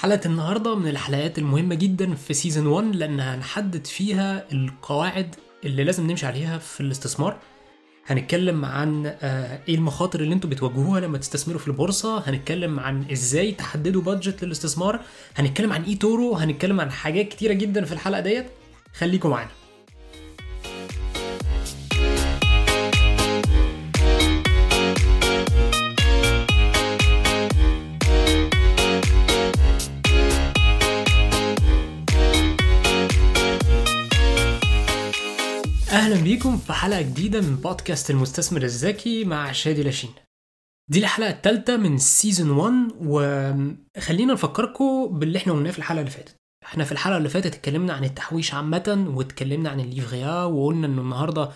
حلقة النهاردة من الحلقات المهمة جدا في season 1 لأن هنحدد فيها القواعد اللي لازم نمشي عليها في الاستثمار. هنتكلم عن آه، إيه المخاطر اللي أنتوا بتواجهوها لما تستثمروا في البورصة. هنتكلم عن إزاي تحددوا budget للاستثمار. هنتكلم عن eToro هنتكلم عن حاجات كتيرة جدا في الحلقة ديت. خليكم معانا. بيكم في حلقة جديدة من بودكاست المستثمر الذكي مع شادي لاشين. دي الحلقة الثالثه من season 1 وخلينا نفكركم باللي إحنا قلناه في الحلقة اللي فاتت. إحنا في الحلقة اللي فاتت اتكلمنا عن التحويش عامة واتكلمنا عن ال livret A وقلنا إنه النهارده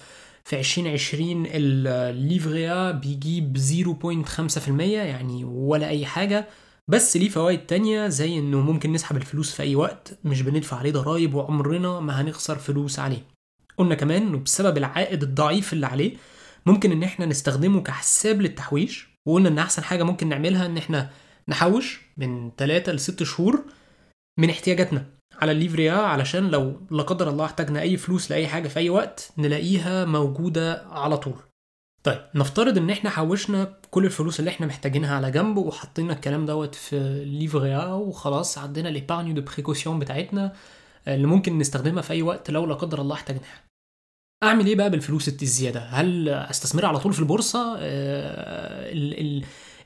في 2020 ال livret A بيجيب 0.5% يعني ولا أي حاجة. بس ليه فوائد تانية زي إنه ممكن نسحب الفلوس في أي وقت مش بندفع عليه ضرايب وعمرنا ما هنخسر فلوس عليه. قلنا كمان إنه بسبب العائد الضعيف اللي عليه ممكن إن إحنا نستخدمه كحساب للتحويش وقلنا إن أحسن حاجة ممكن نعملها إن إحنا نحوش من 3 ل 6 شهور من احتياجاتنا على ال livret A علشان لو لا قدر الله احتاجنا أي فلوس لأي حاجة في أي وقت نلاقيها موجودة على طول. طيب نفترض إن إحنا حوشنا كل الفلوس اللي إحنا محتاجينها على جنب وحطينا الكلام دوت في livret A وخلاص عندنا l'épargne de précaution بتاعتنا اللي ممكن نستخدمها في أي وقت لو لا قدر الله احتاجناها. أعمل إيه بقى بالفلوس الزيادة؟ هل أستثمرها على طول في البورصة؟ آه،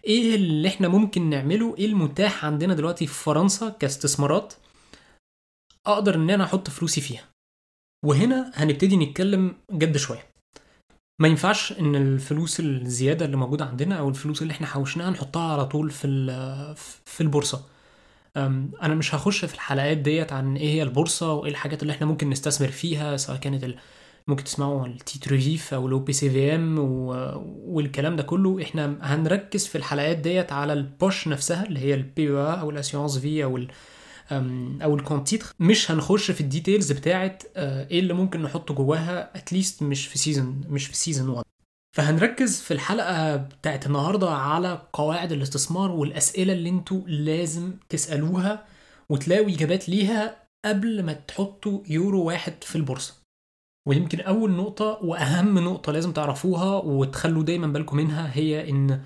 إيه اللي إحنا ممكن نعمله؟ إيه المتاح عندنا دلوقتي في فرنسا كاستثمارات؟ أقدر إن أنا أحط فلوسي فيها. وهنا هنبتدي نتكلم جد شوية. ما ينفعش إن الفلوس الزيادة اللي موجودة عندنا أو الفلوس اللي إحنا حوشناها نحطها على طول في في البورصة. أنا مش هخش في الحلقات ديت عن إيه هي البورصة وإيه الحاجات اللي إحنا ممكن نستثمر فيها سواء كانت ممكن تسمعوا ال titres vifs أو les OPCVM والكلام ده كله. إحنا هنركز في الحلقات ديت على ال poches نفسها اللي هي ال PEA أو ال assurance vie أو ال أو ال compte-titres مش هنخش في ال details بتاعت آه، إيه اللي ممكن نحطه جواها at least مش في season مش في season 1 فهنركز في الحلقة بتاعت النهاردة على قواعد الاستثمار والأسئلة اللي أنتوا لازم تسألوها وتلاقوا إجابات ليها قبل ما تحطوا يورو واحد في البورصة. ويمكن أول نقطة وأهم نقطة لازم تعرفوها وتخلوا دايما بالكم منها هي إن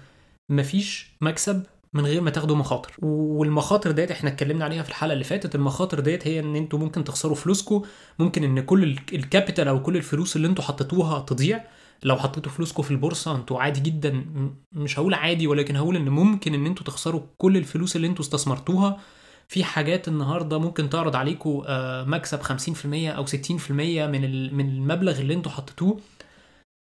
مفيش مكسب من غير ما تاخدوا مخاطر. والمخاطر ديت إحنا اتكلمنا عليها في الحلقة اللي فاتت. المخاطر ديت هي إن أنتوا ممكن تخسروا فلوسكم ممكن إن كل الكابيتال أو كل الفلوس اللي أنتوا حطيتوها تضيع. لو حطيتوا فلوسكم في البورصة أنتوا عادي جدا مش هقول عادي ولكن هقول ان ممكن ان أنتوا تخسروا كل الفلوس اللي أنتوا استثمرتوها. في حاجات النهارده ممكن تعرض عليكم آه، مكسب 50% أو 60% من من المبلغ اللي أنتوا حطيتوه.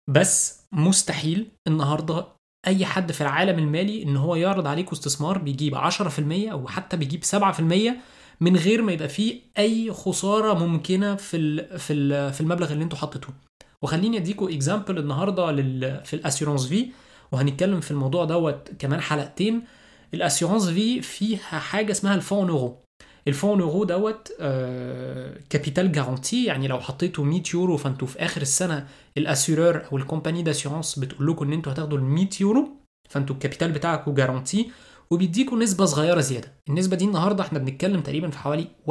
بس مستحيل النهارده أي حد في العالم المالي إن هو يعرض عليكم استثمار بيجيب 10% أو حتى بيجيب 7% من غير ما يبقى فيه أي خسارة ممكنة في في في المبلغ اللي أنتوا حطيتوه. وخليني اديكم example النهارده لل في ال assurance vie وهنتكلم في الموضوع دوت كمان حلقتين. ال assurance vie فيها حاجة اسمها ال fonds euro. ال fonds euro دوت آه capital garanti يعني لو حطيتوا 100 يورو فانتوا في آخر السنة ال assureur أو ال compagnie d'assurance بتقول لكم إن أنتوا هتاخدوا ال 100 يورو فانتوا ال capital بتاعكم garanti وبيديكوا نسبة صغيرة زيادة. النسبة دي النهارده إحنا بنتكلم تقريبا في حوالي 1%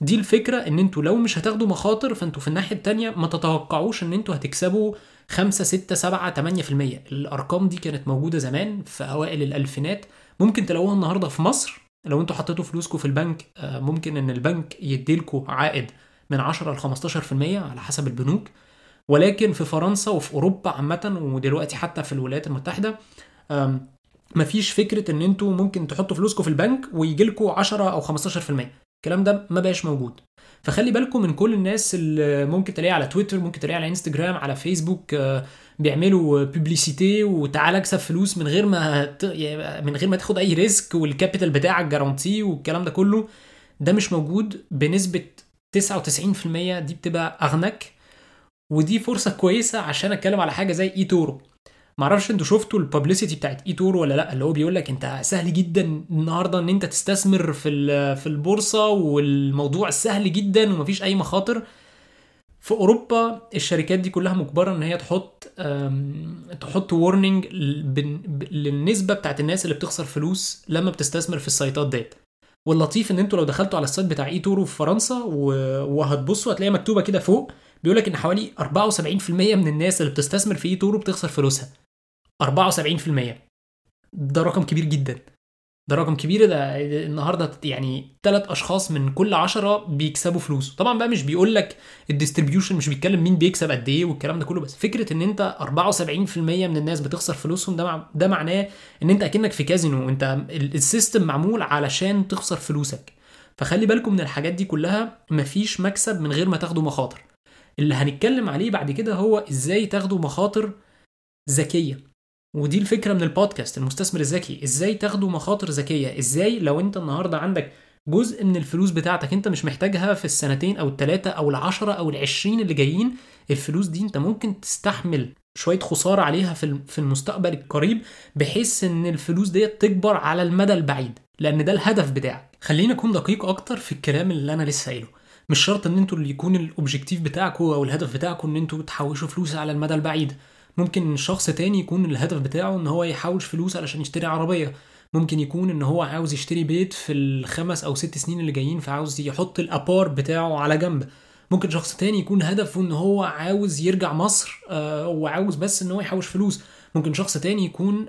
فدي الفكرة إن أنتوا لو مش هتاخدوا مخاطر فانتوا في الناحية التانية ما تتوقعوش إن أنتوا هتكسبوا 5 6 7 8% الأرقام دي كانت موجودة زمان في أوائل الألفينات. ممكن تلاقوها النهارده في مصر. لو أنتوا حطيتوا فلوسكم في البنك آه، ممكن إن البنك يديلكوا عائد من 10 ل 15% على حسب البنوك. ولكن في فرنسا وفي أوروبا عامة ودلوقتي حتى في الولايات المتحدة مفيش فكرة إن أنتوا ممكن تحطوا فلوسكم في البنك ويجي لكم 10 أو 15% الكلام ده ما بقاش موجود. فخلي بالكم من كل الناس اللي ممكن تلاقيها على تويتر ممكن تلاقيها على انستجرام على فيسبوك آه، بيعملوا publicité وتعالى اكسب فلوس من غير ما من غير ما تاخد أي risque وال capital بتاعك garanti والكلام ده كله. ده مش موجود بنسبة 99% دي بتبقى arnaque ودي فرصة كويسة عشان أتكلم على حاجة زي eToro معرفش أنتوا شفتوا ال publicité بتاعت eToro ولا لا اللي هو بيقول لك انت سهل جدا النهارده إن انت تستثمر في في البورصة والموضوع سهل جدا ومفيش أي مخاطر. في أوروبا الشركات دي كلها مجبرة إن هي تحط تحط warning للنسبة بتاعت الناس اللي بتخسر فلوس لما بتستثمر في السايتات ديت. واللطيف إن أنتوا لو دخلتوا على ال site بتاع eToro في فرنسا وهتبصوا هتلاقيها مكتوبة كده فوق بيقول لك إن حوالي 74% من الناس اللي بتستثمر في eToro بتخسر فلوسها. 74% ده رقم كبير جدا. ده رقم كبير ده النهارده يعني ثلاث أشخاص من كل عشرة بيكسبوا فلوس. طبعا بقى مش بيقول لك ال distribution مش بيتكلم مين بيكسب قد إيه والكلام ده كله بس فكرة إن أنت 74% من الناس بتخسر فلوسهم ده مع... ده معناه إن أنت أكنك في كازينو. أنت ال- ال system معمول علشان تخسر فلوسك. فخلي بالكم من الحاجات دي كلها مفيش مكسب من غير ما تاخدوا مخاطر. اللي هنتكلم عليه بعد كده هو إزاي تاخدوا مخاطر ذكية. ودي الفكرة من البودكاست المستثمر الذكي. إزاي تاخدوا مخاطر ذكية؟ إزاي لو أنت النهارده عندك جزء من الفلوس بتاعتك أنت مش محتاجها في السنتين أو الثلاثه أو العشرة أو العشرين اللي جايين الفلوس دي أنت ممكن تستحمل شوية خسارة عليها في في المستقبل القريب بحيث إن الفلوس ديت تكبر على المدى البعيد لأن ده الهدف بتاعك. خلينا أكون دقيق أكتر في الكلام اللي أنا لسه قايله. مش شرط إن أنتوا اللي يكون ال objective بتاعكم أو الهدف بتاعكم إن أنتوا تحوشوا فلوس على المدى البعيد. ممكن شخص تاني يكون الهدف بتاعه إن هو يحوش فلوس علشان يشتري عربية. ممكن يكون إن هو عاوز يشتري بيت في الخمس أو ست سنين اللي جايين فعاوز يحط الأبار بتاعه على جنب. ممكن شخص تاني يكون هدفه إن هو عاوز يرجع مصر آه وعاوز بس إن هو يحوش فلوس. ممكن شخص تاني يكون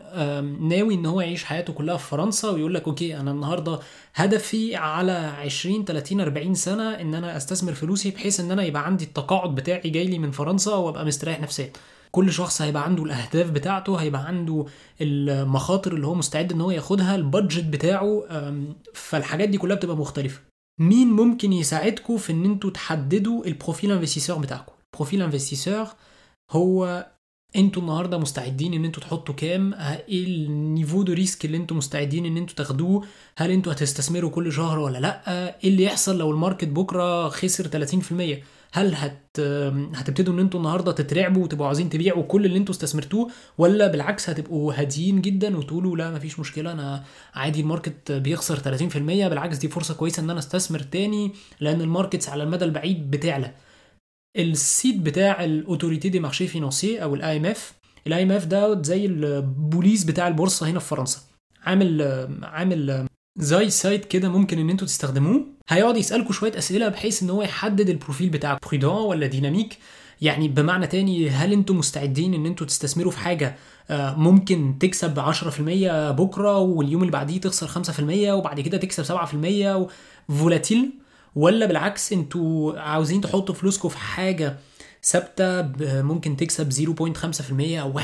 ناوي إن هو يعيش حياته كلها في فرنسا ويقول لك أوكي أنا النهارده هدفي على 20 30 40 سنة إن أنا أستثمر فلوسي بحيث إن أنا يبقى عندي التقاعد بتاعي جاي لي من فرنسا وأبقى مستريح نفسيا. كل شخص هيبقى عنده الأهداف بتاعته هيبقى عنده المخاطر اللي هو مستعد إن هو ياخدها ال budget بتاعه فالحاجات دي كلها بتبقى مختلفة. مين ممكن يساعدكم في إن أنتوا تحددوا ال profil investisseur بتاعكم؟ ال profil investisseur هو أنتوا النهارده مستعدين إن أنتوا تحطوا كام؟ إيه ال niveau de risque اللي أنتوا مستعدين إن أنتوا تاخدوه؟ هل أنتوا هتستثمروا كل شهر ولا لأ؟ إيه اللي يحصل لو ال market بكرة خسر 30% هل هت هتبتدوا إن أنتوا النهارده تترعبوا وتبقوا عايزين تبيعوا كل اللي أنتوا استثمرتوه ولا بالعكس هتبقوا هاديين جدا وتقولوا لا مفيش مشكلة أنا عادي ال market بيخسر 30% بالعكس دي فرصة كويسة إن أنا استثمر تاني لأن ال markets على المدى البعيد بتعلى. ال site بتاع ال Autorité des marchés financiers أو ال AMF ال AMF ده زي البوليس بتاع البورصة هنا في فرنسا. عامل عامل زي site كده ممكن إن أنتوا تستخدموه. هيقعد يسالكم شوية أسئلة بحيث إن هو يحدد ال profil بتاعك prudent ولا dynamique يعني بمعنى تاني هل أنتوا مستعدين إن أنتوا تستثمروا في حاجة؟ آه، ممكن تكسب 10% بكرة واليوم اللي بعديه تخسر 5% وبعد كده تكسب 7% volatile ولا بالعكس أنتوا عاوزين تحطوا فلوسكم في حاجة ثابتة ممكن تكسب 0.5% أو 1%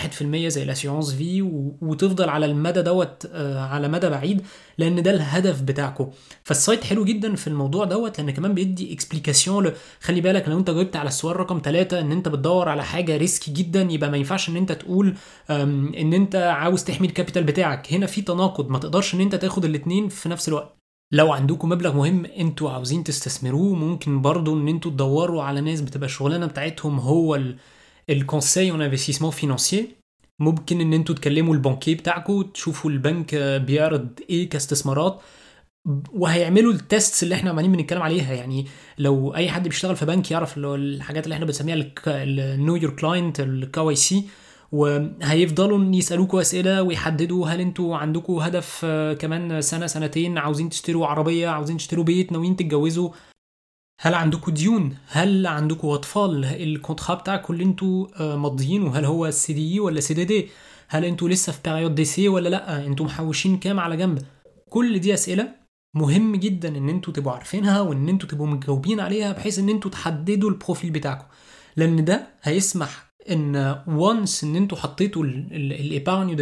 زي ال assurance vie وتفضل على المدى دوت آه، على مدى بعيد لأن ده الهدف بتاعكم فال site حلو جدا في الموضوع دوت لأن كمان بيدي explications خلي بالك لو أنت جاوبت على السؤال رقم ثلاثة إن أنت بتدور على حاجة risky جدا يبقى ما ينفعش إن أنت تقول إن أنت عاوز تحمي ال capital بتاعك. هنا في تناقض ما تقدرش إن أنت تاخد الاثنين في نفس الوقت. لو عندكم مبلغ مهم أنتوا عاوزين تستثمروه ممكن برضو ان أنتوا تدوروا على ناس بتبقى الشغلانة بتاعتهم هو ال conseil en investissement financier ممكن ان أنتوا تكلموا البنكي بتاعكم تشوفوا البنك بيعرض إيه كاستثمارات وهيعملوا ال tests اللي إحنا عمالين بنتكلم عليها. يعني لو اي حد بيشتغل في بنك يعرف الحاجات اللي إحنا بنسميها ال know your client ال KYC. وهيفضلوا يسألوكوا أسئلة ويحددوا هل أنتوا عندكم هدف آه، كمان سنة سنتين عاوزين تشتروا عربية عاوزين تشتروا بيت ناويين تتجوزوا. هل عندكم ديون؟ هل عندكم أطفال؟ ال contrat بتاعكم اللي أنتوا آه، ماضيينه هل هو CDI ولا CDD؟ هل أنتوا لسه في période d'essai ولا لأ؟ أنتوا محوشين كام على جنب؟ كل دي أسئلة مهم جدا إن أنتوا تبقوا عارفينها وإن أنتوا تبقوا مجاوبين عليها بحيث إن أنتوا تحددوا ال profil بتاعكم. لأن ده هيسمح إن once إن أنتوا حطيتوا ال épargne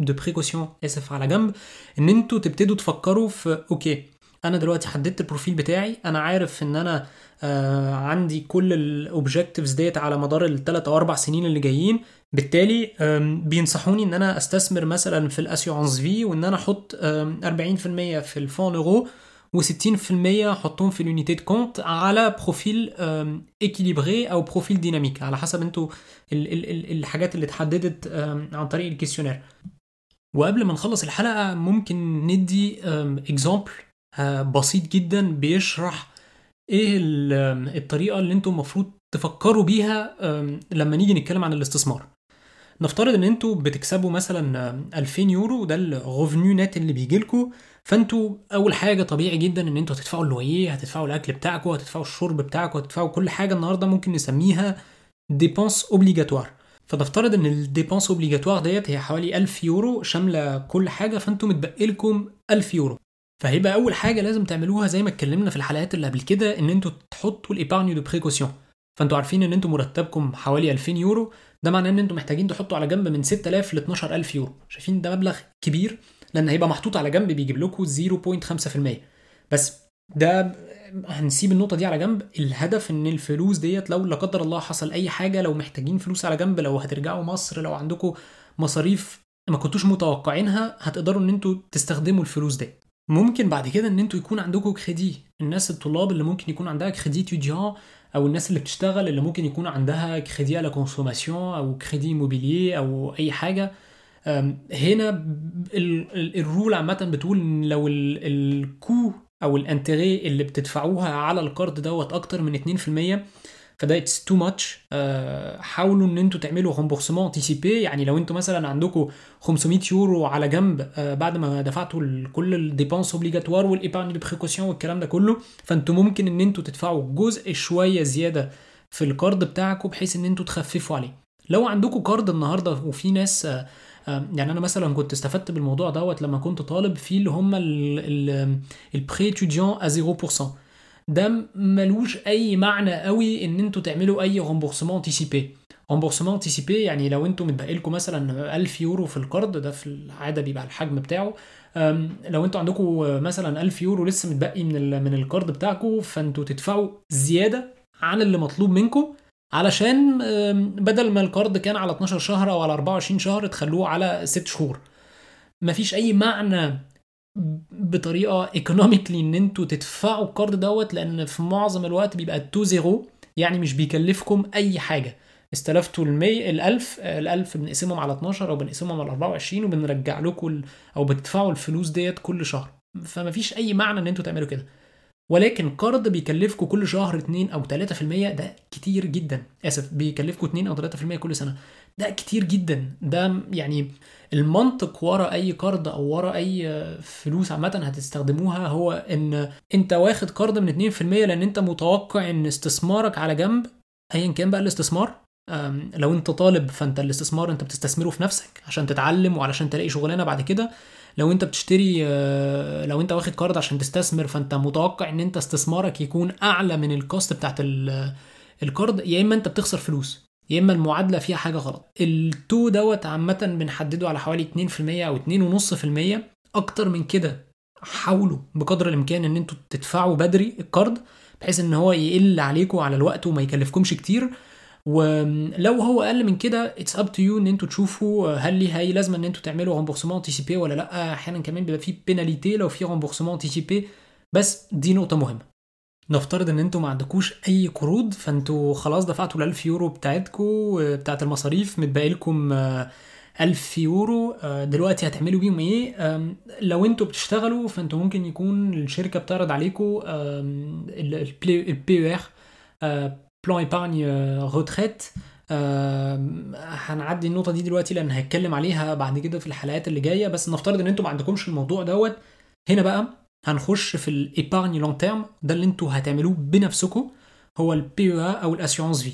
de précaution آسف على جنب إن أنتوا تبتدوا تفكروا في okay أنا دلوقتي حددت ال profil بتاعي أنا عارف إن أنا آه عندي كل ال objectives ديت على مدار الثلاث أو أربع سنين اللي جايين. بالتالي بينصحوني إن أنا أستثمر مثلا في ال assurance vie وإن أنا أحط آم، 40% في ال fonds euro و60% احطهم في ال unités de compte على profil équilibré أو profil dynamique على حسب أنتوا ال- ال- ال- الحاجات اللي اتحددت عن طريق ال questionnaire وقبل ما نخلص الحلقة ممكن ندي example بسيط جدا بيشرح إيه ال- الطريقة اللي أنتم المفروض تفكروا بيها لما نيجي نتكلم عن الاستثمار. نفترض ان أنتوا بتكسبوا مثلا 2000 يورو ده ال revenu net اللي بيجي لكم فانتوا أول حاجة طبيعي جدا إن أنتوا هتدفعوا ال loyer هتدفعوا الأكل بتاعكم هتدفعوا الشرب بتاعكم هتدفعوا كل حاجة النهارده ممكن نسميها dépenses obligatoires فنفترض إن ال dépenses obligatoires ديت هي حوالي 1000 يورو شاملة كل حاجة فانتوا متبقي لكم 1000 يورو. فهيبقى أول حاجة لازم تعملوها زي ما اتكلمنا في الحلقات اللي قبل كده إن أنتوا تحطوا ال épargne de précaution فانتوا عارفين إن أنتوا مرتبكم حوالي 2000 يورو. ده معناه إن أنتوا محتاجين تحطوا على جنب من 6000 ل 12000 يورو. شايفين ده مبلغ كبير؟ لأن هيبقى محطوط على جنب بيجيب لكم 0.5% بس ده هنسيب النقطة دي على جنب. الهدف إن الفلوس ديت لو لا قدر الله حصل أي حاجة لو محتاجين فلوس على جنب لو هترجعوا مصر لو عندكم مصاريف ما كنتوش متوقعينها هتقدروا إن أنتوا تستخدموا الفلوس دي. ممكن بعد كده إن أنتوا يكون عندكم كريدي. الناس الطلاب اللي ممكن يكون عندها كريدي توديان أو الناس اللي بتشتغل اللي ممكن يكون عندها crédit à la consommation أو crédit immobilier أو أي حاجة. هنا ال rule عامة بتقول إن لو ال coût أو ال intérêt اللي بتدفعوها على القرض دوت أكتر من 2% فده it's too much حاولوا إن أنتوا تعملوا remboursement anticipé يعني لو أنتوا مثلا عندكم 500 يورو على جنب uh, بعد ما دفعتوا كل ال dépenses obligatoires وال épargne de précaution والكلام ده كله فأنتوا ممكن إن أنتوا تدفعوا جزء شوية زيادة في القرض بتاعكم بحيث إن أنتوا تخففوا عليه. لو عندكم قرض النهارده وفي ناس uh, يعني أنا مثلا كنت استفدت بالموضوع دوت لما كنت طالب في اللي هم ال prêt étudiant à 0% ده ملوش أي معنى قوي إن أنتوا تعملوا أي remboursement anticipé remboursement anticipé يعني لو أنتوا متبقي لكم مثلا 1000 يورو في القرض ده في العادة بيبقى الحجم بتاعه. لو أنتوا عندكم مثلا 1000 يورو لسه متبقي من من القرض بتاعكم فأنتوا تدفعوا زيادة عن اللي مطلوب منكم علشان بدل ما القرض كان على 12 شهر أو على 24 شهر تخلوه على 6 شهور. مفيش أي معنى بطريقة economically إن أنتوا تدفعوا القرض دوت لأن في معظم الوقت بيبقى taux zéro يعني مش بيكلفكم أي حاجة. استلفتوا ال mille الألف الألف بنقسمهم على 12 أو بنقسمهم على 24 وبنرجع لكم أو بتدفعوا الفلوس ديت كل شهر. فمفيش أي معنى إن أنتوا تعملوا كده. ولكن قرض بيكلفكم كل شهر 2 أو 3% ده كتير جدا. آسف بيكلفكم 2 أو 3% كل سنة. ده كتير جدا. ده يعني المنطق ورا أي قرض أو ورا أي فلوس عامة هتستخدموها هو إن أنت واخد قرض من 2% لأن أنت متوقع إن استثمارك على جنب ايا كان بقى الاستثمار. لو أنت طالب فأنت الاستثمار أنت بتستثمره في نفسك عشان تتعلم وعلشان تلاقي شغلانة بعد كده. لو انت بتشتري لو انت واخد قرض عشان تستثمر فانت متوقع ان انت استثمارك يكون اعلى من ال cost بتاعت القرض يا اما انت بتخسر فلوس يا اما المعادلة فيها حاجة غلط. ال taux دوت عامة بنحدده على حوالي 2% أو 2.5% أكتر من كده حاولوا بقدر الإمكان إن أنتوا تدفعوا بدري القرض بحيث إن هو يقل عليكم على الوقت وما يكلفكمش كتير. ولو هو أقل من كده it's up to you ان أنتوا تشوفوا هل ليه اي لازمه ان أنتوا تعملوا remboursement anticipé ولا لا أحيانا كمان بيبقى في pénalité لو في remboursement anticipé بس دي نقطه مهمه نفترض ان أنتوا ما عندكوش اي قروض فانتوا خلاص دفعتوا ال 1000 يورو بتاعتكم بتاعت المصاريف متبقي لكم 1000 يورو دلوقتي هتعملوا بيهم إيه لو أنتوا بتشتغلوا فانتوا ممكن يكون الشركة بتعرض عليكم ال PER plan épargne retraite هنعدي النقطة دي دلوقتي لأن هتكلم عليها بعد كده في الحلقات اللي جاية. بس نفترض إن أنتوا ما عندكمش الموضوع دوت. هنا بقى هنخش في ال épargne long terme. ده اللي أنتوا هتعملوه بنفسكم. هو ال PEA أو ال assurance vie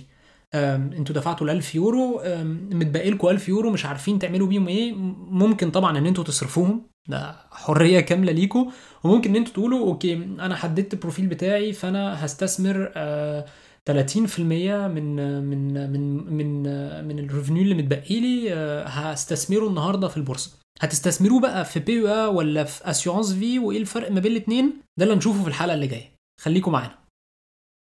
أنتوا دفعتوا ال 1000 يورو. متبقي لكم 1000 يورو. مش عارفين تعملوا بيهم إيه. ممكن طبعا إن أنتوا تصرفوهم. ده حرية كاملة ليكم وممكن إن أنتوا تقولوا okay أنا حددت ال profil بتاعي فأنا هستثمر 30% من من من من من ال revenue اللي متبقي لي هستثمره النهارده في البورصة. هتستثمروه بقى في بي أو ولا في اسيورنس في وإيه الفرق ما بين الاثنين ده اللي هنشوفه في الحلقة اللي جاية. خليكم معانا.